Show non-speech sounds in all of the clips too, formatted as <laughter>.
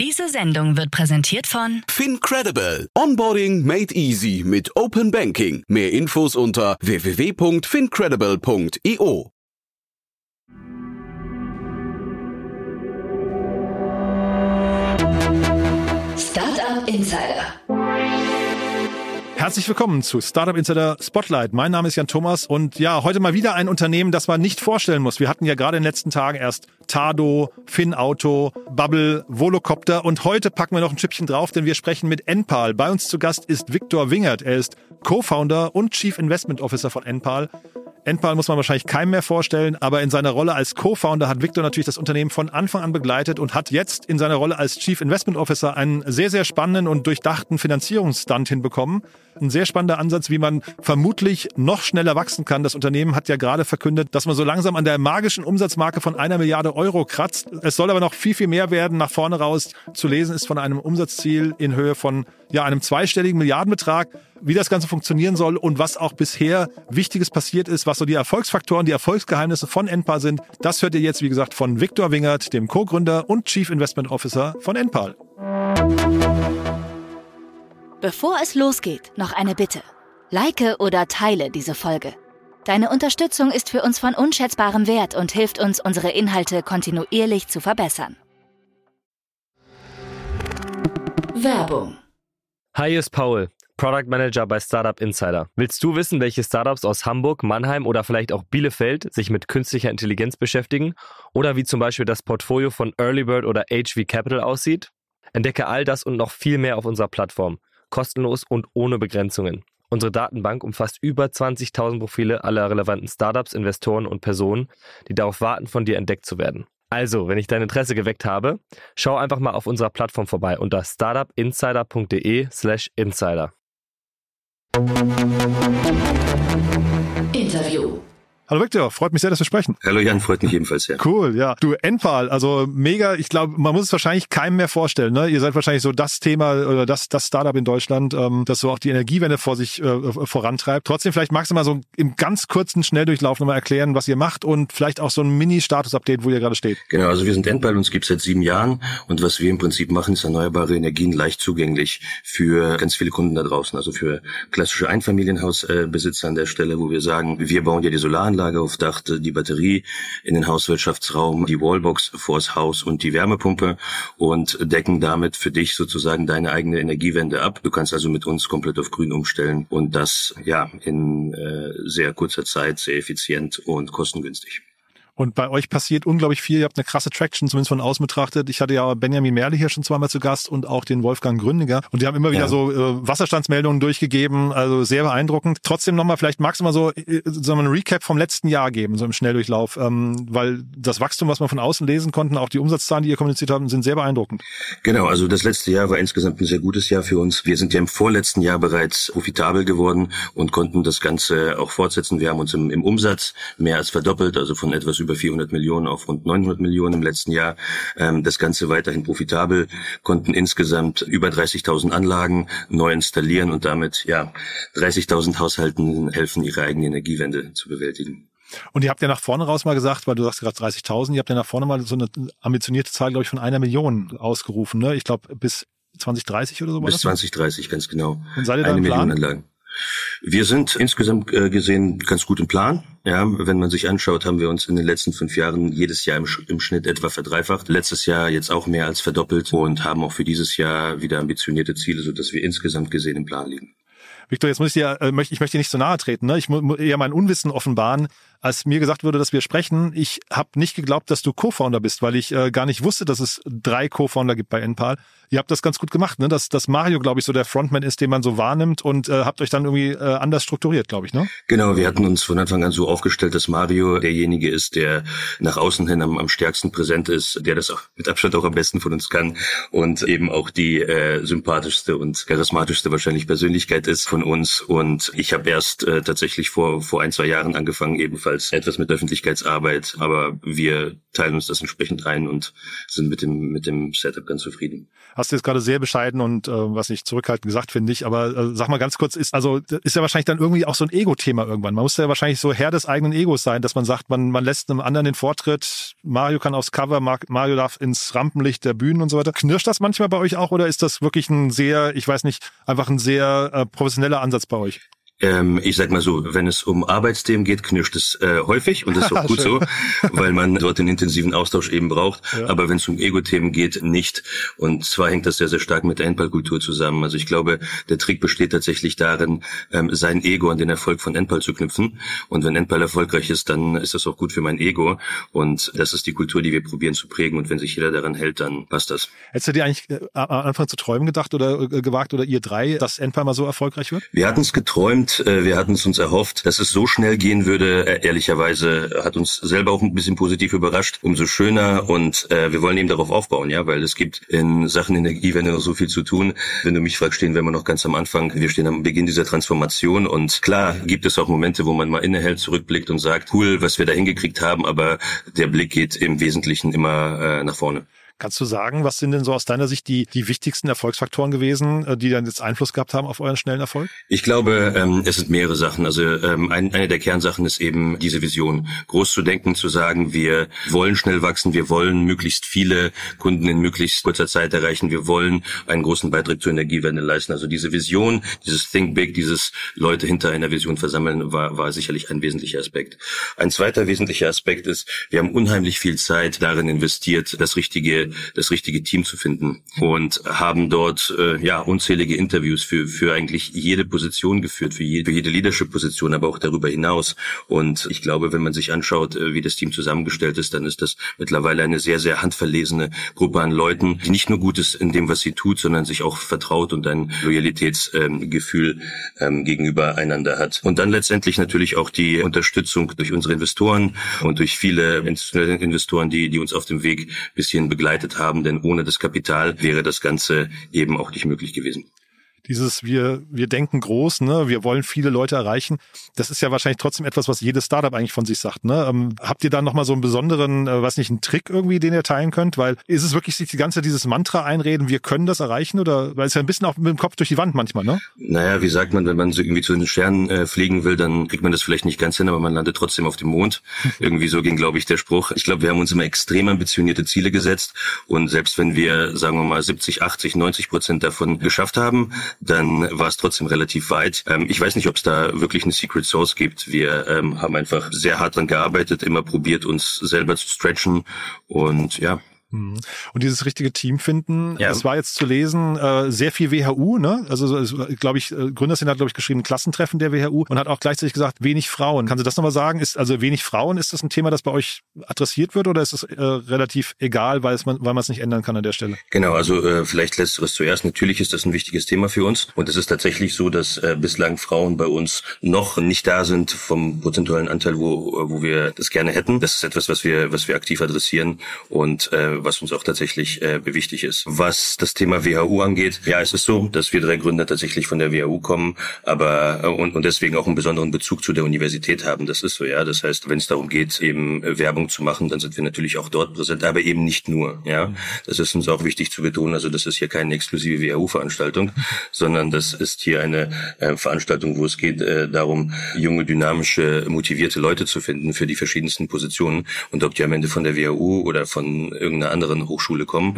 Diese Sendung wird präsentiert von FinCredible. Onboarding made easy mit Open Banking. Mehr Infos unter www.fincredible.io. Startup Insider. Herzlich willkommen zu Startup Insider Spotlight. Mein Name ist Jan Thomas und ja, heute mal wieder ein Unternehmen, das man nicht vorstellen muss. Wir hatten ja gerade in den letzten Tagen erst Tado, Finauto, Bubble, Volocopter und heute packen wir noch ein Schippchen drauf, denn wir sprechen mit Enpal. Bei uns zu Gast ist Viktor Wingert. Er ist Co-Founder und Chief Investment Officer von Enpal. Enpal muss man wahrscheinlich keinem mehr vorstellen, aber in seiner Rolle als Co-Founder hat Victor natürlich das Unternehmen von Anfang an begleitet und hat jetzt in seiner Rolle als Chief Investment Officer einen sehr, sehr spannenden und durchdachten Finanzierungsstand hinbekommen. Ein sehr spannender Ansatz, wie man vermutlich noch schneller wachsen kann. Das Unternehmen hat ja gerade verkündet, dass man so langsam an der magischen Umsatzmarke von einer Milliarde Euro kratzt. Es soll aber noch viel, viel mehr werden. Nach vorne raus zu lesen ist von einem Umsatzziel in Höhe von ja, einem zweistelligen Milliardenbetrag wie das Ganze funktionieren soll und was auch bisher Wichtiges passiert ist, was so die Erfolgsfaktoren, die Erfolgsgeheimnisse von Enpal sind. Das hört ihr jetzt, wie gesagt, von Viktor Wingert, dem Co-Gründer und Chief Investment Officer von Enpal. Bevor es losgeht, noch eine Bitte. Like oder teile diese Folge. Deine Unterstützung ist für uns von unschätzbarem Wert und hilft uns, unsere Inhalte kontinuierlich zu verbessern. Werbung. Hi, hier ist Paul. Product Manager bei Startup Insider. Willst du wissen, welche Startups aus Hamburg, Mannheim oder vielleicht auch Bielefeld sich mit künstlicher Intelligenz beschäftigen? Oder wie zum Beispiel das Portfolio von Earlybird oder HV Capital aussieht? Entdecke all das und noch viel mehr auf unserer Plattform. Kostenlos und ohne Begrenzungen. Unsere Datenbank umfasst über 20.000 Profile aller relevanten Startups, Investoren und Personen, die darauf warten, von dir entdeckt zu werden. Also, wenn ich dein Interesse geweckt habe, schau einfach mal auf unserer Plattform vorbei unter startupinsider.de/slash insider. Interview. Hallo Victor, freut mich sehr, dass wir sprechen. Hallo Jan, freut mich ebenfalls sehr. Cool, ja. Du, Enpal, also mega, ich glaube, man muss es wahrscheinlich keinem mehr vorstellen. Ne? Ihr seid wahrscheinlich so das Thema oder das, das Startup in Deutschland, ähm, das so auch die Energiewende vor sich äh, vorantreibt. Trotzdem, vielleicht magst du mal so im ganz kurzen Schnelldurchlauf nochmal erklären, was ihr macht und vielleicht auch so ein Mini-Status-Update, wo ihr gerade steht. Genau, also wir sind Enpal, uns gibt seit sieben Jahren und was wir im Prinzip machen, ist erneuerbare Energien leicht zugänglich für ganz viele Kunden da draußen, also für klassische Einfamilienhausbesitzer an der Stelle, wo wir sagen, wir bauen ja die Solaranlage auf Dach, die Batterie in den Hauswirtschaftsraum, die Wallbox vors Haus und die Wärmepumpe und decken damit für dich sozusagen deine eigene Energiewende ab. Du kannst also mit uns komplett auf grün umstellen und das ja in äh, sehr kurzer Zeit, sehr effizient und kostengünstig. Und bei euch passiert unglaublich viel. Ihr habt eine krasse Traction, zumindest von außen betrachtet. Ich hatte ja Benjamin Merle hier schon zweimal zu Gast und auch den Wolfgang Gründiger. Und die haben immer wieder ja. so äh, Wasserstandsmeldungen durchgegeben. Also sehr beeindruckend. Trotzdem nochmal, vielleicht magst du mal so, äh, so einen Recap vom letzten Jahr geben, so im Schnelldurchlauf. Ähm, weil das Wachstum, was man von außen lesen konnten, auch die Umsatzzahlen, die ihr kommuniziert habt, sind sehr beeindruckend. Genau, also das letzte Jahr war insgesamt ein sehr gutes Jahr für uns. Wir sind ja im vorletzten Jahr bereits profitabel geworden und konnten das Ganze auch fortsetzen. Wir haben uns im, im Umsatz mehr als verdoppelt, also von etwas über 400 Millionen auf rund 900 Millionen im letzten Jahr. Ähm, das Ganze weiterhin profitabel, konnten insgesamt über 30.000 Anlagen neu installieren und damit ja 30.000 Haushalten helfen, ihre eigene Energiewende zu bewältigen. Und ihr habt ja nach vorne raus mal gesagt, weil du sagst gerade 30.000, ihr habt ja nach vorne mal so eine ambitionierte Zahl, glaube ich, von einer Million ausgerufen. Ne? Ich glaube bis 2030 oder so. Bis 2030, ganz genau. Und seid ihr da eine Million Anlagen. Wir sind insgesamt äh, gesehen ganz gut im Plan. Ja, wenn man sich anschaut, haben wir uns in den letzten fünf Jahren jedes Jahr im, im, Schnitt etwa verdreifacht. Letztes Jahr jetzt auch mehr als verdoppelt und haben auch für dieses Jahr wieder ambitionierte Ziele, so dass wir insgesamt gesehen im Plan liegen. Victor, jetzt muss ich dir, äh, ich möchte dir nicht so nahe treten. Ne? Ich muss eher mein Unwissen offenbaren als mir gesagt wurde, dass wir sprechen, ich habe nicht geglaubt, dass du Co-Founder bist, weil ich äh, gar nicht wusste, dass es drei Co-Founder gibt bei Enpal. Ihr habt das ganz gut gemacht, ne? Dass, dass Mario, glaube ich, so der Frontman ist, den man so wahrnimmt und äh, habt euch dann irgendwie äh, anders strukturiert, glaube ich, ne? Genau, wir hatten uns von Anfang an so aufgestellt, dass Mario derjenige ist, der nach außen hin am, am stärksten präsent ist, der das auch mit Abstand auch am besten von uns kann und eben auch die äh, sympathischste und charismatischste wahrscheinlich Persönlichkeit ist von uns. Und ich habe erst äh, tatsächlich vor vor ein zwei Jahren angefangen, ebenfalls gegebenenfalls etwas mit Öffentlichkeitsarbeit, aber wir teilen uns das entsprechend rein und sind mit dem, mit dem Setup ganz zufrieden. Hast du jetzt gerade sehr bescheiden und äh, was nicht zurückhaltend gesagt, finde ich, aber äh, sag mal ganz kurz, ist also ist ja wahrscheinlich dann irgendwie auch so ein Ego-Thema irgendwann. Man muss ja wahrscheinlich so Herr des eigenen Egos sein, dass man sagt, man, man lässt einem anderen den Vortritt, Mario kann aufs Cover, Mario darf ins Rampenlicht der Bühnen und so weiter. Knirscht das manchmal bei euch auch oder ist das wirklich ein sehr, ich weiß nicht, einfach ein sehr äh, professioneller Ansatz bei euch? Ähm, ich sag mal so, wenn es um Arbeitsthemen geht, knirscht es äh, häufig und das ist auch <laughs> gut so, weil man dort den intensiven Austausch eben braucht. Ja. Aber wenn es um Ego-Themen geht, nicht. Und zwar hängt das sehr, sehr stark mit der Endballkultur zusammen. Also ich glaube, der Trick besteht tatsächlich darin, ähm, sein Ego an den Erfolg von Endball zu knüpfen. Und wenn Endball erfolgreich ist, dann ist das auch gut für mein Ego. Und das ist die Kultur, die wir probieren zu prägen. Und wenn sich jeder daran hält, dann passt das. Hättest du dir eigentlich äh, am Anfang zu träumen gedacht oder äh, gewagt oder ihr drei, dass Endball mal so erfolgreich wird? Wir hatten es geträumt äh, wir hatten es uns erhofft, dass es so schnell gehen würde. Äh, ehrlicherweise hat uns selber auch ein bisschen positiv überrascht. Umso schöner und äh, wir wollen eben darauf aufbauen, ja, weil es gibt in Sachen Energiewende noch so viel zu tun. Wenn du mich fragst, stehen wir immer noch ganz am Anfang. Wir stehen am Beginn dieser Transformation und klar gibt es auch Momente, wo man mal innehält, zurückblickt und sagt, cool, was wir da hingekriegt haben, aber der Blick geht im Wesentlichen immer nach vorne. Kannst du sagen, was sind denn so aus deiner Sicht die, die wichtigsten Erfolgsfaktoren gewesen, äh, die dann jetzt Einfluss gehabt haben auf euren schnellen Erfolg? Ich glaube, ähm, es sind mehrere Sachen. Also ähm, ein, eine der Kernsachen ist eben diese Vision. Groß zu denken, zu sagen, wir wollen schnell wachsen, wir wollen möglichst viele Kunden in möglichst kurzer Zeit erreichen, wir wollen einen großen Beitrag zur Energiewende leisten. Also diese Vision, dieses Think Big, dieses Leute hinter einer Vision versammeln, war, war sicherlich ein wesentlicher Aspekt. Ein zweiter wesentlicher Aspekt ist, wir haben unheimlich viel Zeit darin investiert, das richtige das richtige Team zu finden und haben dort äh, ja unzählige Interviews für für eigentlich jede Position geführt, für jede, für jede Leadership-Position, aber auch darüber hinaus. Und ich glaube, wenn man sich anschaut, äh, wie das Team zusammengestellt ist, dann ist das mittlerweile eine sehr sehr handverlesene Gruppe an Leuten, die nicht nur gut ist in dem, was sie tut, sondern sich auch vertraut und ein Loyalitätsgefühl ähm, gegenüber einander hat. Und dann letztendlich natürlich auch die Unterstützung durch unsere Investoren und durch viele Investoren, die die uns auf dem Weg bisschen begleiten begleitet haben, denn ohne das Kapital wäre das Ganze eben auch nicht möglich gewesen dieses wir wir denken groß, ne, wir wollen viele Leute erreichen. Das ist ja wahrscheinlich trotzdem etwas, was jedes Startup eigentlich von sich sagt, ne? Ähm, habt ihr da noch mal so einen besonderen, äh, was nicht, einen Trick irgendwie, den ihr teilen könnt, weil ist es wirklich sich die ganze Zeit dieses Mantra einreden, wir können das erreichen oder weil es ja ein bisschen auch mit dem Kopf durch die Wand manchmal, ne? Naja, wie sagt man, wenn man so irgendwie zu den Sternen äh, fliegen will, dann kriegt man das vielleicht nicht ganz hin, aber man landet trotzdem auf dem Mond. <laughs> irgendwie so ging, glaube ich, der Spruch. Ich glaube, wir haben uns immer extrem ambitionierte Ziele gesetzt und selbst wenn wir, sagen wir mal, 70, 80, 90 Prozent davon geschafft haben, dann war es trotzdem relativ weit. Ähm, ich weiß nicht, ob es da wirklich eine Secret Source gibt. Wir ähm, haben einfach sehr hart dran gearbeitet, immer probiert, uns selber zu stretchen und ja. Und dieses richtige Team finden, ja. das war jetzt zu lesen, äh, sehr viel WHU, ne? Also, also glaube ich, äh, Gründerszene hat, glaube ich, geschrieben, Klassentreffen der WHU und hat auch gleichzeitig gesagt, wenig Frauen. Kannst du das nochmal sagen? Ist also wenig Frauen, ist das ein Thema, das bei euch adressiert wird oder ist es äh, relativ egal, weil es man, weil man es nicht ändern kann an der Stelle? Genau, also äh, vielleicht letzteres zuerst. Natürlich ist das ein wichtiges Thema für uns und es ist tatsächlich so, dass äh, bislang Frauen bei uns noch nicht da sind vom prozentualen Anteil, wo, wo wir das gerne hätten. Das ist etwas, was wir, was wir aktiv adressieren und äh, was uns auch tatsächlich äh, wichtig ist. Was das Thema WHU angeht, ja, es ist so, dass wir drei Gründer tatsächlich von der WHU kommen, aber äh, und, und deswegen auch einen besonderen Bezug zu der Universität haben. Das ist so, ja. Das heißt, wenn es darum geht, eben Werbung zu machen, dann sind wir natürlich auch dort präsent, aber eben nicht nur, ja. Das ist uns auch wichtig zu betonen. Also das ist hier keine exklusive WHU-Veranstaltung, <laughs> sondern das ist hier eine äh, Veranstaltung, wo es geht äh, darum, junge, dynamische, motivierte Leute zu finden für die verschiedensten Positionen und ob die am Ende von der WHU oder von irgendeiner anderen Hochschule kommen.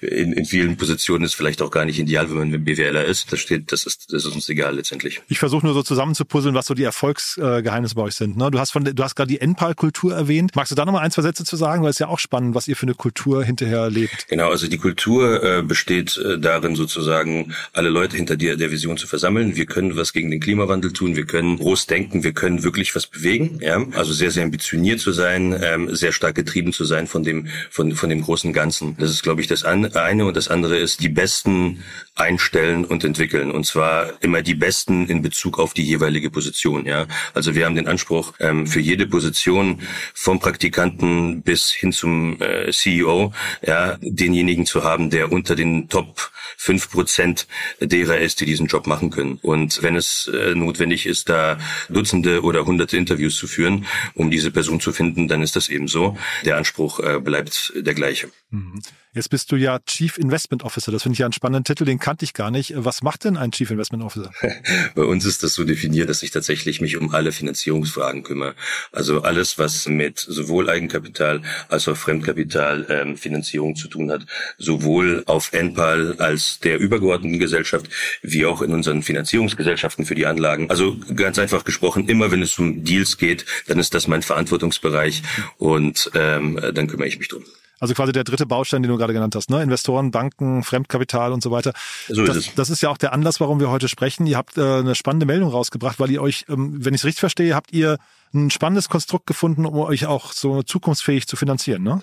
In, in vielen Positionen ist vielleicht auch gar nicht ideal, wenn man BWLer ist. Das steht, das ist, das ist uns egal letztendlich. Ich versuche nur so zusammenzupuzzeln, was so die Erfolgsgeheimnisse bei euch sind. Ne? Du hast von, du hast gerade die Enpal-Kultur erwähnt. Magst du da nochmal ein, zwei Sätze zu sagen? Weil es ja auch spannend, was ihr für eine Kultur hinterher lebt. Genau, also die Kultur äh, besteht äh, darin sozusagen, alle Leute hinter der, der Vision zu versammeln. Wir können was gegen den Klimawandel tun. Wir können groß denken. Wir können wirklich was bewegen. Ja? Also sehr, sehr ambitioniert zu sein, ähm, sehr stark getrieben zu sein von dem, von, von dem dem großen Ganzen. Das ist, glaube ich, das eine. Und das andere ist, die Besten einstellen und entwickeln. Und zwar immer die Besten in Bezug auf die jeweilige Position. Ja, Also wir haben den Anspruch, ähm, für jede Position vom Praktikanten bis hin zum äh, CEO, ja, denjenigen zu haben, der unter den Top fünf Prozent derer ist, die diesen Job machen können. Und wenn es äh, notwendig ist, da Dutzende oder Hunderte Interviews zu führen, um diese Person zu finden, dann ist das eben so. Der Anspruch äh, bleibt der gleiche. Mhm. Jetzt bist du ja Chief Investment Officer. Das finde ich ja einen spannenden Titel, den kannte ich gar nicht. Was macht denn ein Chief Investment Officer? <laughs> Bei uns ist das so definiert, dass ich tatsächlich mich um alle Finanzierungsfragen kümmere. Also alles, was mit sowohl Eigenkapital als auch Fremdkapital ähm, Finanzierung zu tun hat, sowohl auf NPAL als der übergeordneten Gesellschaft, wie auch in unseren Finanzierungsgesellschaften für die Anlagen. Also ganz einfach gesprochen, immer wenn es um Deals geht, dann ist das mein Verantwortungsbereich und ähm, dann kümmere ich mich drum. Also quasi der dritte Baustein, den du gerade genannt hast, ne? Investoren, Banken, Fremdkapital und so weiter. So das, ist es. Das ist ja auch der Anlass, warum wir heute sprechen. Ihr habt äh, eine spannende Meldung rausgebracht, weil ihr euch, ähm, wenn ich es richtig verstehe, habt ihr ein spannendes Konstrukt gefunden, um euch auch so zukunftsfähig zu finanzieren, ne?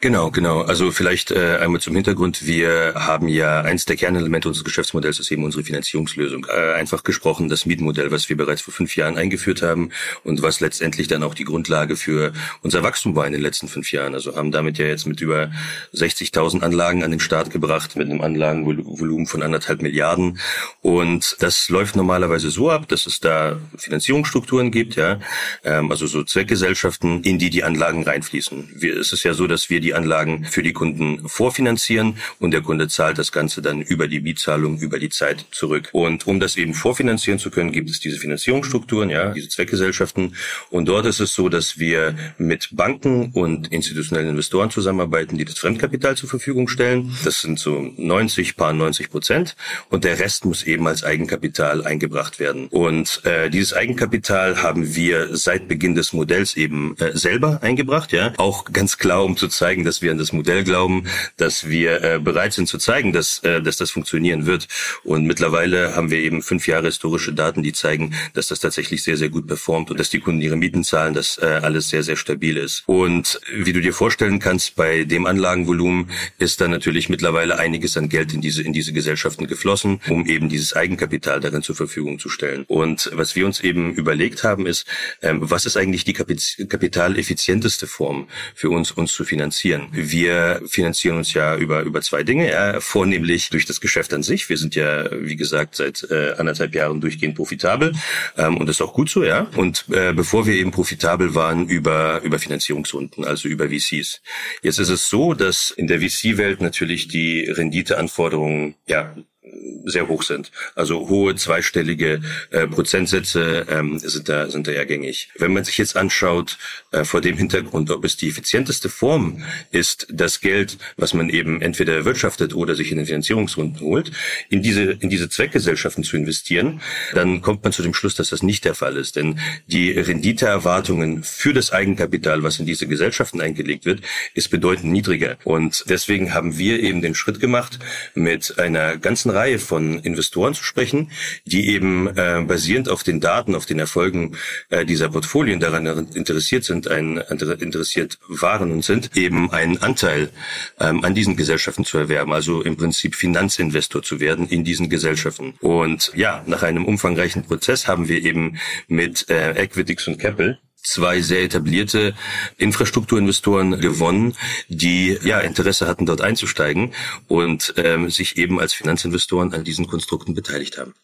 Genau, genau. Also vielleicht äh, einmal zum Hintergrund. Wir haben ja eins der Kernelemente unseres Geschäftsmodells ist eben unsere Finanzierungslösung. Äh, einfach gesprochen das Mietmodell, was wir bereits vor fünf Jahren eingeführt haben und was letztendlich dann auch die Grundlage für unser Wachstum war in den letzten fünf Jahren. Also haben damit ja jetzt mit über 60.000 Anlagen an den Start gebracht, mit einem Anlagenvolumen von anderthalb Milliarden. Und das läuft normalerweise so ab, dass es da Finanzierungsstrukturen gibt, ja, ähm, also so Zweckgesellschaften, in die die Anlagen reinfließen. Wir, es ist ja so, dass wir die Anlagen für die Kunden vorfinanzieren und der Kunde zahlt das Ganze dann über die Mietzahlung über die Zeit zurück. Und um das eben vorfinanzieren zu können, gibt es diese Finanzierungsstrukturen, ja, diese Zweckgesellschaften. Und dort ist es so, dass wir mit Banken und institutionellen Investoren zusammenarbeiten, die das Fremdkapital zur Verfügung stellen. Das sind so 90, paar 90 Prozent. Und der Rest muss eben als Eigenkapital eingebracht werden. Und äh, dieses Eigenkapital haben wir seit Beginn des Modells eben äh, selber eingebracht, ja. Auch ganz klar, um zu zeigen, dass wir an das Modell glauben, dass wir äh, bereit sind zu zeigen, dass, äh, dass das funktionieren wird. Und mittlerweile haben wir eben fünf Jahre historische Daten, die zeigen, dass das tatsächlich sehr, sehr gut performt und dass die Kunden ihre Mieten zahlen, dass äh, alles sehr, sehr stabil ist. Und wie du dir vorstellen kannst, bei dem Anlagenvolumen ist da natürlich mittlerweile einiges an Geld in diese, in diese Gesellschaften geflossen, um eben dieses Eigenkapital darin zur Verfügung zu stellen. Und was wir uns eben überlegt haben, ist, ähm, was ist eigentlich die kapitaleffizienteste Form für uns, uns zu finanzieren? Wir finanzieren uns ja über, über zwei Dinge, ja, vornehmlich durch das Geschäft an sich. Wir sind ja, wie gesagt, seit äh, anderthalb Jahren durchgehend profitabel ähm, und das ist auch gut so, ja. Und äh, bevor wir eben profitabel waren, über, über Finanzierungsrunden, also über VCs. Jetzt ist es so, dass in der VC-Welt natürlich die Renditeanforderungen ja sehr hoch sind. Also hohe zweistellige äh, Prozentsätze ähm, sind da sind da ja gängig. Wenn man sich jetzt anschaut äh, vor dem Hintergrund, ob es die effizienteste Form ist, das Geld, was man eben entweder erwirtschaftet oder sich in den Finanzierungsrunden holt, in diese in diese Zweckgesellschaften zu investieren, dann kommt man zu dem Schluss, dass das nicht der Fall ist. Denn die Renditeerwartungen für das Eigenkapital, was in diese Gesellschaften eingelegt wird, ist bedeutend niedriger. Und deswegen haben wir eben den Schritt gemacht, mit einer ganzen Reihe von Investoren zu sprechen, die eben äh, basierend auf den Daten, auf den Erfolgen äh, dieser Portfolien daran interessiert sind, ein, interessiert waren und sind, eben einen Anteil ähm, an diesen Gesellschaften zu erwerben, also im Prinzip Finanzinvestor zu werden in diesen Gesellschaften. Und ja, nach einem umfangreichen Prozess haben wir eben mit äh, Equitix und Keppel zwei sehr etablierte Infrastrukturinvestoren gewonnen, die ja Interesse hatten, dort einzusteigen und ähm, sich eben als Finanzinvestoren an diesen Konstrukten beteiligt haben.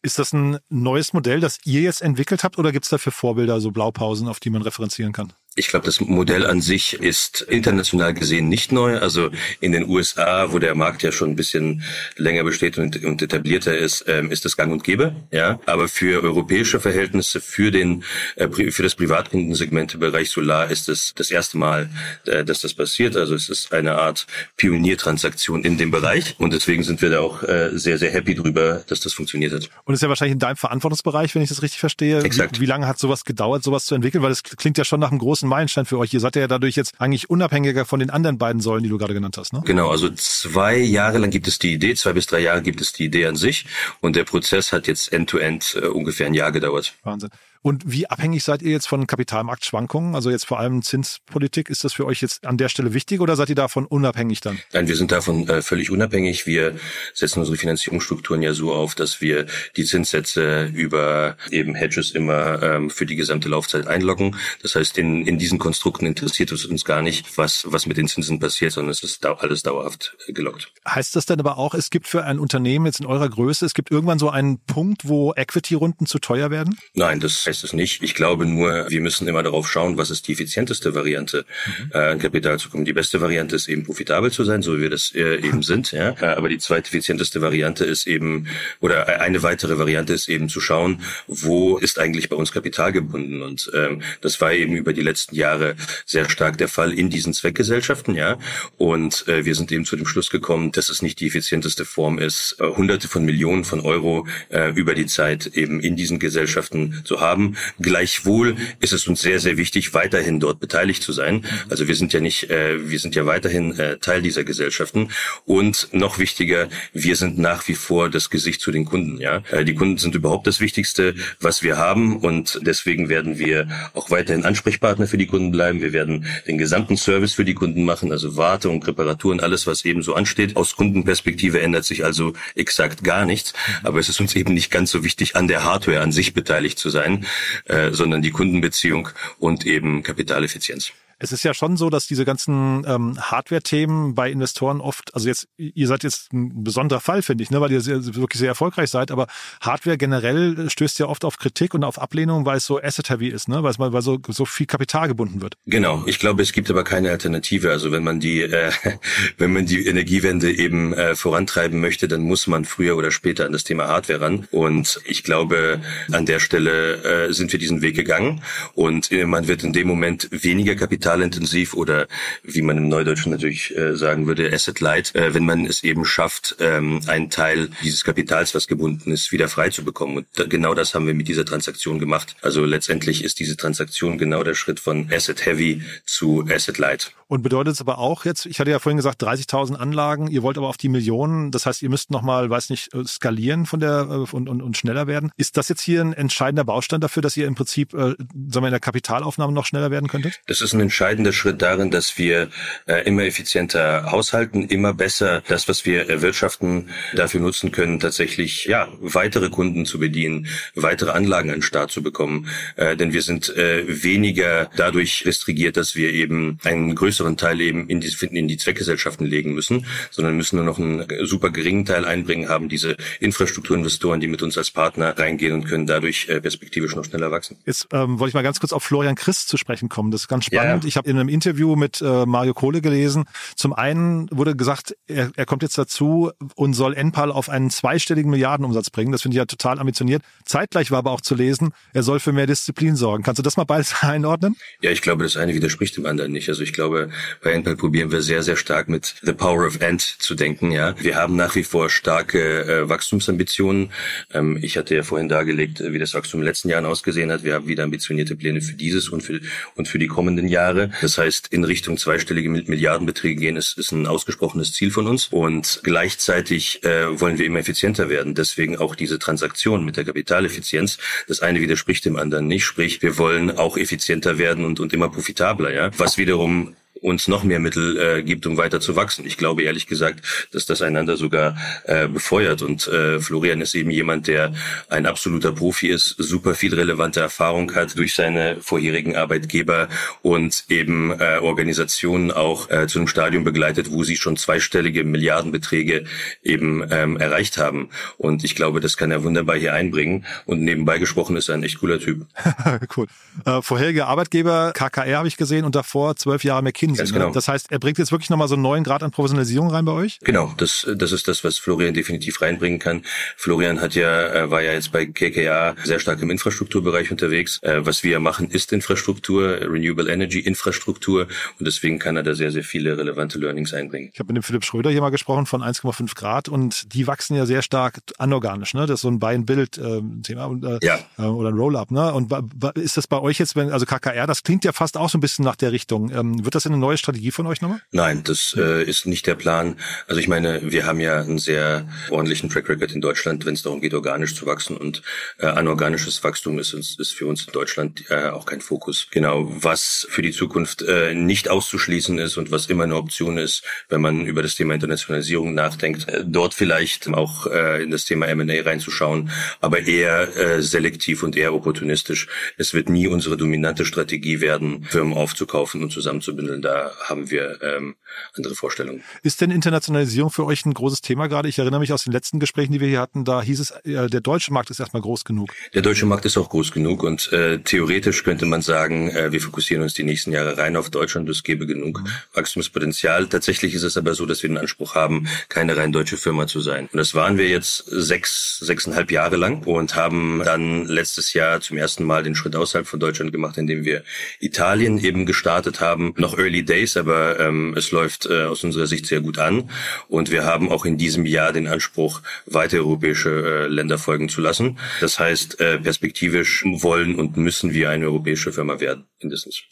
Ist das ein neues Modell, das ihr jetzt entwickelt habt, oder gibt es dafür Vorbilder, so Blaupausen, auf die man referenzieren kann? Ich glaube, das Modell an sich ist international gesehen nicht neu. Also in den USA, wo der Markt ja schon ein bisschen länger besteht und, und etablierter ist, ähm, ist das Gang und Gäbe. Ja, aber für europäische Verhältnisse, für den äh, für das Privatkundensegment im Bereich Solar ist es das erste Mal, äh, dass das passiert. Also es ist eine Art Pioniertransaktion in dem Bereich und deswegen sind wir da auch äh, sehr sehr happy drüber, dass das funktioniert hat. Und ist ja wahrscheinlich in deinem Verantwortungsbereich, wenn ich das richtig verstehe. Exakt. Wie, wie lange hat sowas gedauert, sowas zu entwickeln? Weil es klingt ja schon nach einem großen großen Meilenstein für euch. Ihr seid ja dadurch jetzt eigentlich unabhängiger von den anderen beiden Säulen, die du gerade genannt hast. Ne? Genau, also zwei Jahre lang gibt es die Idee, zwei bis drei Jahre gibt es die Idee an sich und der Prozess hat jetzt end-to-end -end, äh, ungefähr ein Jahr gedauert. Wahnsinn. Und wie abhängig seid ihr jetzt von Kapitalmarktschwankungen? Also jetzt vor allem Zinspolitik, ist das für euch jetzt an der Stelle wichtig oder seid ihr davon unabhängig dann? Nein, wir sind davon äh, völlig unabhängig. Wir setzen unsere Finanzierungsstrukturen ja so auf, dass wir die Zinssätze über eben Hedges immer ähm, für die gesamte Laufzeit einloggen. Das heißt, in, in diesen Konstrukten interessiert es uns gar nicht, was, was mit den Zinsen passiert, sondern es ist alles dauerhaft gelockt. Heißt das dann aber auch, es gibt für ein Unternehmen jetzt in eurer Größe, es gibt irgendwann so einen Punkt, wo Equity-Runden zu teuer werden? Nein, das heißt es nicht. Ich glaube nur, wir müssen immer darauf schauen, was ist die effizienteste Variante, mhm. äh, an Kapital zu kommen. Die beste Variante ist eben profitabel zu sein, so wie wir das äh, eben <laughs> sind. Ja? Äh, aber die zweiteffizienteste Variante ist eben, oder äh, eine weitere Variante ist eben zu schauen, wo ist eigentlich bei uns Kapital gebunden. Und ähm, das war eben über die letzten Jahre sehr stark der Fall in diesen Zweckgesellschaften. ja. Und äh, wir sind eben zu dem Schluss gekommen, dass es nicht die effizienteste Form ist, äh, Hunderte von Millionen von Euro äh, über die Zeit eben in diesen Gesellschaften zu haben. Gleichwohl ist es uns sehr, sehr wichtig, weiterhin dort beteiligt zu sein. Also wir sind ja nicht, äh, wir sind ja weiterhin äh, Teil dieser Gesellschaften. Und noch wichtiger, wir sind nach wie vor das Gesicht zu den Kunden. Ja, äh, die Kunden sind überhaupt das Wichtigste, was wir haben. Und deswegen werden wir auch weiterhin Ansprechpartner für die Kunden bleiben. Wir werden den gesamten Service für die Kunden machen, also Wartung, Reparaturen, alles, was eben so ansteht. Aus Kundenperspektive ändert sich also exakt gar nichts. Aber es ist uns eben nicht ganz so wichtig, an der Hardware an sich beteiligt zu sein, äh, sondern die Kundenbeziehung und eben Kapitaleffizienz. Es ist ja schon so, dass diese ganzen ähm, Hardware-Themen bei Investoren oft, also jetzt, ihr seid jetzt ein besonderer Fall, finde ich, ne, weil ihr sehr, wirklich sehr erfolgreich seid, aber Hardware generell stößt ja oft auf Kritik und auf Ablehnung, weil es so asset-heavy ist, ne, weil es mal weil so, so viel Kapital gebunden wird. Genau, ich glaube, es gibt aber keine Alternative. Also wenn man die, äh, <laughs> wenn man die Energiewende eben äh, vorantreiben möchte, dann muss man früher oder später an das Thema Hardware ran. Und ich glaube, an der Stelle äh, sind wir diesen Weg gegangen und äh, man wird in dem Moment weniger Kapital kapitalintensiv oder wie man im Neudeutschen natürlich äh, sagen würde, asset light, äh, wenn man es eben schafft, ähm, einen Teil dieses Kapitals, was gebunden ist, wieder frei. Und da, genau das haben wir mit dieser Transaktion gemacht. Also letztendlich ist diese Transaktion genau der Schritt von asset heavy zu asset light. Und bedeutet es aber auch jetzt, ich hatte ja vorhin gesagt, 30.000 Anlagen, ihr wollt aber auf die Millionen, das heißt, ihr müsst nochmal, weiß nicht, äh, skalieren von der äh, und, und, und schneller werden. Ist das jetzt hier ein entscheidender Baustein dafür, dass ihr im Prinzip, äh, sagen wir, in der Kapitalaufnahme noch schneller werden könntet? Das ist ein entscheidender Schritt darin, dass wir äh, immer effizienter haushalten, immer besser das, was wir erwirtschaften, dafür nutzen können, tatsächlich ja weitere Kunden zu bedienen, weitere Anlagen an den Start zu bekommen. Äh, denn wir sind äh, weniger dadurch restrigiert, dass wir eben einen größeren größeren Teil eben in die, in die Zweckgesellschaften legen müssen, sondern müssen nur noch einen super geringen Teil einbringen, haben diese Infrastrukturinvestoren, die mit uns als Partner reingehen und können dadurch äh, perspektivisch noch schneller wachsen. Jetzt ähm, wollte ich mal ganz kurz auf Florian Christ zu sprechen kommen. Das ist ganz spannend. Ja. Ich habe in einem Interview mit äh, Mario Kohle gelesen. Zum einen wurde gesagt, er, er kommt jetzt dazu und soll Enpal auf einen zweistelligen Milliardenumsatz bringen. Das finde ich ja total ambitioniert. Zeitgleich war aber auch zu lesen, er soll für mehr Disziplin sorgen. Kannst du das mal beides <laughs> einordnen? Ja, ich glaube, das eine widerspricht dem anderen nicht. Also ich glaube, bei Endpal probieren wir sehr, sehr stark mit The Power of End zu denken. Ja, wir haben nach wie vor starke äh, Wachstumsambitionen. Ähm, ich hatte ja vorhin dargelegt, wie das Wachstum in den letzten Jahren ausgesehen hat. Wir haben wieder ambitionierte Pläne für dieses und für und für die kommenden Jahre. Das heißt, in Richtung zweistellige Milliardenbeträge gehen ist, ist ein ausgesprochenes Ziel von uns. Und gleichzeitig äh, wollen wir immer effizienter werden. Deswegen auch diese Transaktion mit der Kapitaleffizienz. Das eine widerspricht dem anderen nicht. Sprich, wir wollen auch effizienter werden und, und immer profitabler. Ja, was wiederum uns noch mehr Mittel äh, gibt, um weiter zu wachsen. Ich glaube ehrlich gesagt, dass das einander sogar äh, befeuert. Und äh, Florian ist eben jemand, der ein absoluter Profi ist, super viel relevante Erfahrung hat durch seine vorherigen Arbeitgeber und eben äh, Organisationen auch äh, zu einem Stadium begleitet, wo sie schon zweistellige Milliardenbeträge eben ähm, erreicht haben. Und ich glaube, das kann er wunderbar hier einbringen. Und nebenbei gesprochen ist er ein echt cooler Typ. <laughs> cool. Äh, vorherige Arbeitgeber, KKR habe ich gesehen und davor zwölf Jahre McKinsey. McKinsey. Ne? Genau. Das heißt, er bringt jetzt wirklich nochmal so einen neuen Grad an Professionalisierung rein bei euch? Genau, das, das ist das, was Florian definitiv reinbringen kann. Florian hat ja, äh, war ja jetzt bei KKA sehr stark im Infrastrukturbereich unterwegs. Äh, was wir machen, ist Infrastruktur, Renewable Energy Infrastruktur und deswegen kann er da sehr, sehr viele relevante Learnings einbringen. Ich habe mit dem Philipp Schröder hier mal gesprochen von 1,5 Grad und die wachsen ja sehr stark anorganisch, ne? Das ist so ein Buy-and-Build-Thema äh, ja. äh, oder ein Roll-Up, ne? Und ist das bei euch jetzt, wenn, also KKR, das klingt ja fast auch so ein bisschen nach der Richtung. Ähm, wird das in eine neue Strategie von euch nochmal? Nein, das äh, ist nicht der Plan. Also ich meine, wir haben ja einen sehr ordentlichen Track Record in Deutschland, wenn es darum geht, organisch zu wachsen und äh, anorganisches Wachstum ist, ist für uns in Deutschland äh, auch kein Fokus. Genau, was für die Zukunft äh, nicht auszuschließen ist und was immer eine Option ist, wenn man über das Thema Internationalisierung nachdenkt, äh, dort vielleicht auch äh, in das Thema M&A reinzuschauen, aber eher äh, selektiv und eher opportunistisch. Es wird nie unsere dominante Strategie werden, Firmen aufzukaufen und zusammenzubündeln. Da haben wir ähm, andere Vorstellungen. Ist denn Internationalisierung für euch ein großes Thema gerade? Ich erinnere mich aus den letzten Gesprächen, die wir hier hatten, da hieß es, äh, der deutsche Markt ist erstmal groß genug. Der deutsche Markt ist auch groß genug und äh, theoretisch könnte man sagen, äh, wir fokussieren uns die nächsten Jahre rein auf Deutschland, es gäbe genug mhm. Wachstumspotenzial. Tatsächlich ist es aber so, dass wir den Anspruch haben, keine rein deutsche Firma zu sein. Und das waren wir jetzt sechs, sechseinhalb Jahre lang und haben dann letztes Jahr zum ersten Mal den Schritt außerhalb von Deutschland gemacht, indem wir Italien eben gestartet haben. Noch Early Days, aber ähm, es läuft äh, aus unserer Sicht sehr gut an. Und wir haben auch in diesem Jahr den Anspruch, weitere europäische äh, Länder folgen zu lassen. Das heißt, äh, perspektivisch wollen und müssen wir eine europäische Firma werden, mindestens.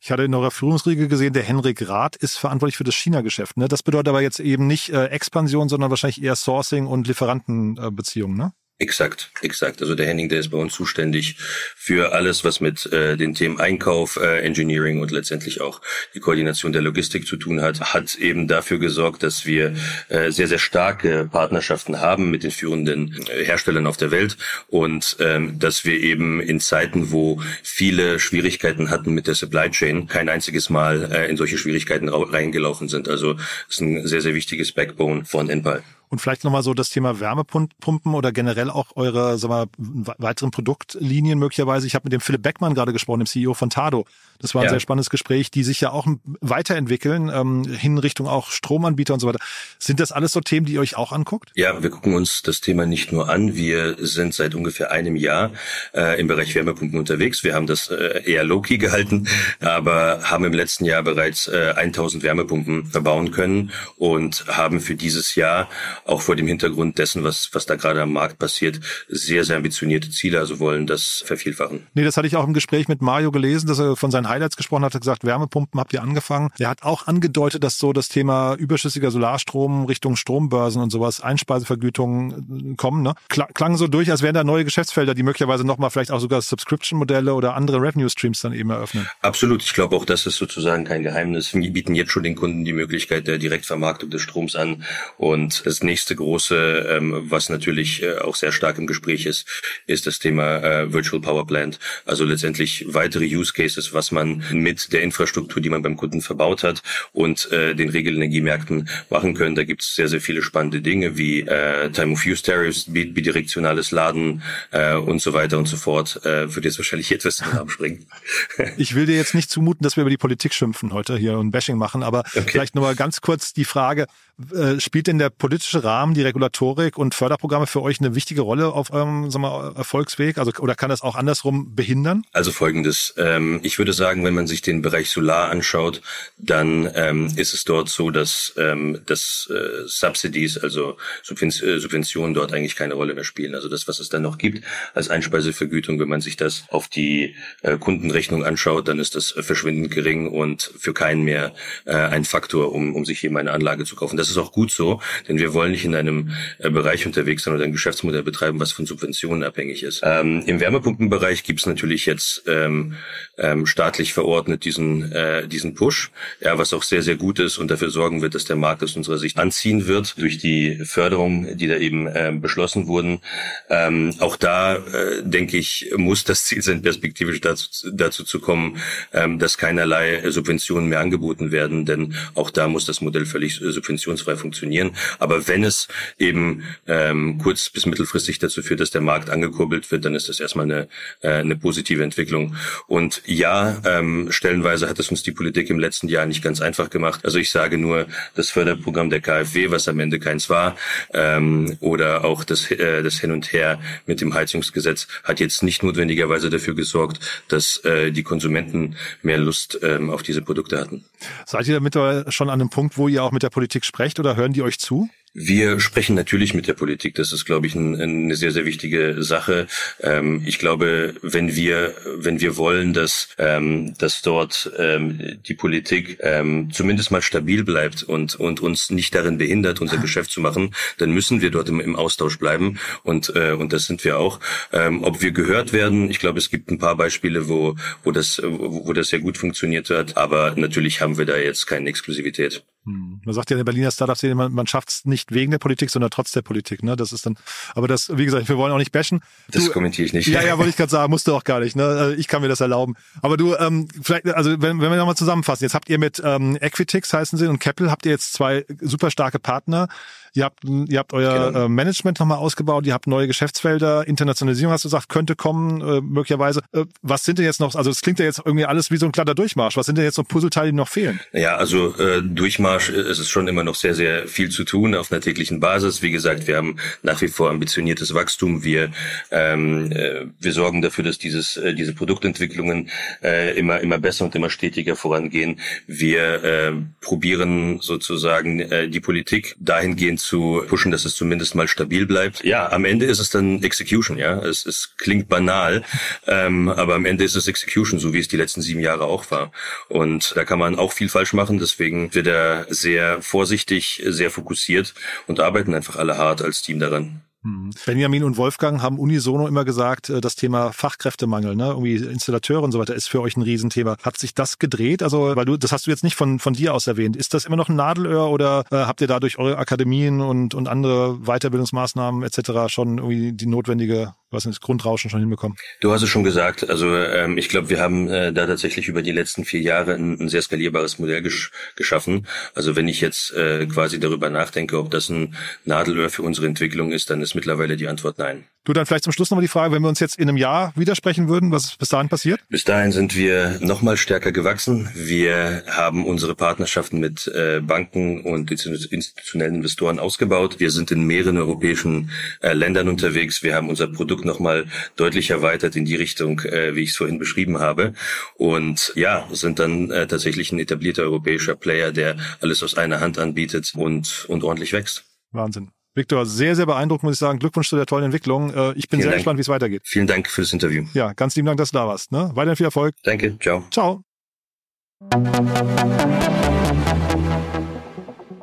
Ich hatte in eurer Führungsriege gesehen, der Henrik Rath ist verantwortlich für das China-Geschäft. Ne? Das bedeutet aber jetzt eben nicht äh, Expansion, sondern wahrscheinlich eher Sourcing und Lieferantenbeziehungen, ne? Exakt, exakt. Also der Henning, der ist bei uns zuständig für alles, was mit äh, den Themen Einkauf, äh, Engineering und letztendlich auch die Koordination der Logistik zu tun hat, hat eben dafür gesorgt, dass wir äh, sehr, sehr starke Partnerschaften haben mit den führenden äh, Herstellern auf der Welt und ähm, dass wir eben in Zeiten, wo viele Schwierigkeiten hatten mit der Supply Chain, kein einziges Mal äh, in solche Schwierigkeiten reingelaufen sind. Also ist ein sehr, sehr wichtiges Backbone von Enpal. Und vielleicht nochmal so das Thema Wärmepumpen oder generell auch eure sag mal, weiteren Produktlinien möglicherweise. Ich habe mit dem Philipp Beckmann gerade gesprochen, dem CEO von Tado. Das war ein ja. sehr spannendes Gespräch, die sich ja auch weiterentwickeln, ähm, hin Richtung auch Stromanbieter und so weiter. Sind das alles so Themen, die ihr euch auch anguckt? Ja, wir gucken uns das Thema nicht nur an. Wir sind seit ungefähr einem Jahr äh, im Bereich Wärmepumpen unterwegs. Wir haben das äh, eher low-key gehalten, aber haben im letzten Jahr bereits äh, 1000 Wärmepumpen verbauen können und haben für dieses Jahr auch vor dem Hintergrund dessen, was, was da gerade am Markt passiert, sehr, sehr ambitionierte Ziele, also wollen das vervielfachen. Nee, das hatte ich auch im Gespräch mit Mario gelesen, dass er von seinen Highlights gesprochen hat, hat gesagt, Wärmepumpen habt ihr angefangen. Er hat auch angedeutet, dass so das Thema überschüssiger Solarstrom Richtung Strombörsen und sowas, Einspeisevergütungen äh, kommen. Ne? Klang so durch, als wären da neue Geschäftsfelder, die möglicherweise nochmal vielleicht auch sogar Subscription-Modelle oder andere Revenue-Streams dann eben eröffnen. Absolut. Ich glaube auch, das ist sozusagen kein Geheimnis. Wir bieten jetzt schon den Kunden die Möglichkeit der Direktvermarktung des Stroms an. Und das nächste große, ähm, was natürlich äh, auch sehr stark im Gespräch ist, ist das Thema äh, Virtual Power Plant. Also letztendlich weitere Use Cases, was man mit der Infrastruktur, die man beim Kunden verbaut hat und äh, den Regelenergiemärkten machen können. Da gibt es sehr, sehr viele spannende Dinge wie äh, Time of Use Tariffs, bidirektionales Laden äh, und so weiter und so fort. Äh, würde jetzt wahrscheinlich etwas in den Rahmen springen. <laughs> <laughs> ich will dir jetzt nicht zumuten, dass wir über die Politik schimpfen heute hier und Bashing machen, aber okay. vielleicht nur mal ganz kurz die Frage, äh, spielt denn der politische Rahmen, die Regulatorik und Förderprogramme für euch eine wichtige Rolle auf eurem sagen wir, Erfolgsweg? Also oder kann das auch andersrum behindern? Also folgendes: ähm, Ich würde sagen, wenn man sich den Bereich Solar anschaut, dann ähm, ist es dort so, dass ähm, dass äh, Subsidies, also äh, Subventionen dort eigentlich keine Rolle mehr spielen. Also das, was es dann noch gibt als Einspeisevergütung, wenn man sich das auf die äh, Kundenrechnung anschaut, dann ist das verschwindend gering und für keinen mehr äh, ein Faktor, um um sich hier eine Anlage zu kaufen das ist auch gut so, denn wir wollen nicht in einem äh, Bereich unterwegs sein oder ein Geschäftsmodell betreiben, was von Subventionen abhängig ist. Ähm, Im Wärmepumpenbereich gibt es natürlich jetzt ähm, ähm, staatlich verordnet diesen äh, diesen Push, ja, was auch sehr sehr gut ist und dafür sorgen wird, dass der Markt aus unserer Sicht anziehen wird durch die Förderung, die da eben äh, beschlossen wurden. Ähm, auch da äh, denke ich muss das Ziel sein, perspektivisch dazu, dazu zu kommen, ähm, dass keinerlei Subventionen mehr angeboten werden, denn auch da muss das Modell völlig subventionsfrei emissionsfrei funktionieren. Aber wenn es eben ähm, kurz- bis mittelfristig dazu führt, dass der Markt angekurbelt wird, dann ist das erstmal eine, äh, eine positive Entwicklung. Und ja, ähm, stellenweise hat es uns die Politik im letzten Jahr nicht ganz einfach gemacht. Also ich sage nur, das Förderprogramm der KfW, was am Ende keins war, ähm, oder auch das, äh, das Hin und Her mit dem Heizungsgesetz hat jetzt nicht notwendigerweise dafür gesorgt, dass äh, die Konsumenten mehr Lust ähm, auf diese Produkte hatten. Seid ihr damit schon an einem Punkt, wo ihr auch mit der Politik sprecht oder hören die euch zu? Wir sprechen natürlich mit der Politik. Das ist, glaube ich, ein, eine sehr, sehr wichtige Sache. Ähm, ich glaube, wenn wir, wenn wir wollen, dass, ähm, dass dort ähm, die Politik ähm, zumindest mal stabil bleibt und, und uns nicht darin behindert, unser Geschäft zu machen, dann müssen wir dort im, im Austausch bleiben. Und, äh, und das sind wir auch. Ähm, ob wir gehört werden, ich glaube, es gibt ein paar Beispiele, wo, wo, das, wo, wo das sehr gut funktioniert hat. Aber natürlich haben wir da jetzt keine Exklusivität. Hm. Man sagt ja in der Berliner Startup-Szene, man, man schafft es nicht wegen der Politik, sondern trotz der Politik. Ne? Das ist dann, aber das, wie gesagt, wir wollen auch nicht bashen. Du, das kommentiere ich nicht. Ja, ja, wollte ich gerade sagen, musst du auch gar nicht. Ne? Also ich kann mir das erlauben. Aber du, ähm, vielleicht, also wenn, wenn wir nochmal zusammenfassen, jetzt habt ihr mit ähm, Equitix heißen sie und Keppel habt ihr jetzt zwei super starke Partner. Ihr habt, ihr habt euer genau. Äh, Management nochmal ausgebaut, ihr habt neue Geschäftsfelder, Internationalisierung hast du gesagt, könnte kommen, äh, möglicherweise. Äh, was sind denn jetzt noch, also es klingt ja jetzt irgendwie alles wie so ein glatter Durchmarsch. Was sind denn jetzt noch Puzzleteile, die noch fehlen? Ja, also äh, Durchmarsch äh, ist es schon immer noch sehr, sehr viel zu tun auf einer täglichen Basis. Wie gesagt, wir haben nach wie vor ambitioniertes Wachstum. Wir, ähm, äh, wir sorgen dafür, dass dieses, äh, diese Produktentwicklungen äh, immer, immer besser und immer stetiger vorangehen. Wir äh, probieren sozusagen äh, die Politik dahingehend zu pushen, dass es zumindest mal stabil bleibt. Ja, am Ende ist es dann Execution, ja. Es, es klingt banal, ähm, aber am Ende ist es Execution, so wie es die letzten sieben Jahre auch war. Und da kann man auch viel falsch machen, deswegen wird er sehr vorsichtig, sehr fokussiert und arbeiten einfach alle hart als Team daran. Hm. Benjamin und Wolfgang haben unisono immer gesagt, äh, das Thema Fachkräftemangel, ne, irgendwie Installateure und so weiter, ist für euch ein Riesenthema. Hat sich das gedreht? Also, weil du, das hast du jetzt nicht von, von dir aus erwähnt. Ist das immer noch ein Nadelöhr oder äh, habt ihr dadurch eure Akademien und, und andere Weiterbildungsmaßnahmen etc. schon irgendwie die notwendige was ins Grundrauschen schon hinbekommen. Du hast es schon gesagt. Also ähm, ich glaube, wir haben äh, da tatsächlich über die letzten vier Jahre ein, ein sehr skalierbares Modell gesch geschaffen. Also wenn ich jetzt äh, quasi darüber nachdenke, ob das ein Nadelöhr für unsere Entwicklung ist, dann ist mittlerweile die Antwort nein. Du, dann vielleicht zum Schluss nochmal die Frage, wenn wir uns jetzt in einem Jahr widersprechen würden, was ist bis dahin passiert? Bis dahin sind wir nochmal stärker gewachsen. Wir haben unsere Partnerschaften mit äh, Banken und institutionellen Investoren ausgebaut. Wir sind in mehreren europäischen äh, Ländern unterwegs. Wir haben unser Produkt nochmal deutlich erweitert in die Richtung, äh, wie ich es vorhin beschrieben habe. Und ja, sind dann tatsächlich ein etablierter europäischer Player, der alles aus einer Hand anbietet und, und ordentlich wächst. Wahnsinn. Victor, sehr, sehr beeindruckend, muss ich sagen. Glückwunsch zu der tollen Entwicklung. Äh, ich bin Vielen sehr Dank. gespannt, wie es weitergeht. Vielen Dank für das Interview. Ja, ganz lieben Dank, dass du da warst. Ne? Weiterhin viel Erfolg. Danke. Ciao. Ciao.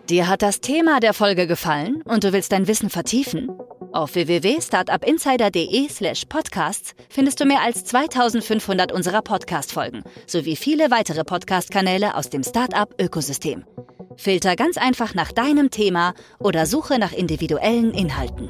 Dir hat das Thema der Folge gefallen und du willst dein Wissen vertiefen? Auf www.startupinsider.de slash podcasts findest du mehr als 2500 unserer Podcast-Folgen sowie viele weitere Podcast-Kanäle aus dem Startup-Ökosystem. Filter ganz einfach nach deinem Thema oder suche nach individuellen Inhalten.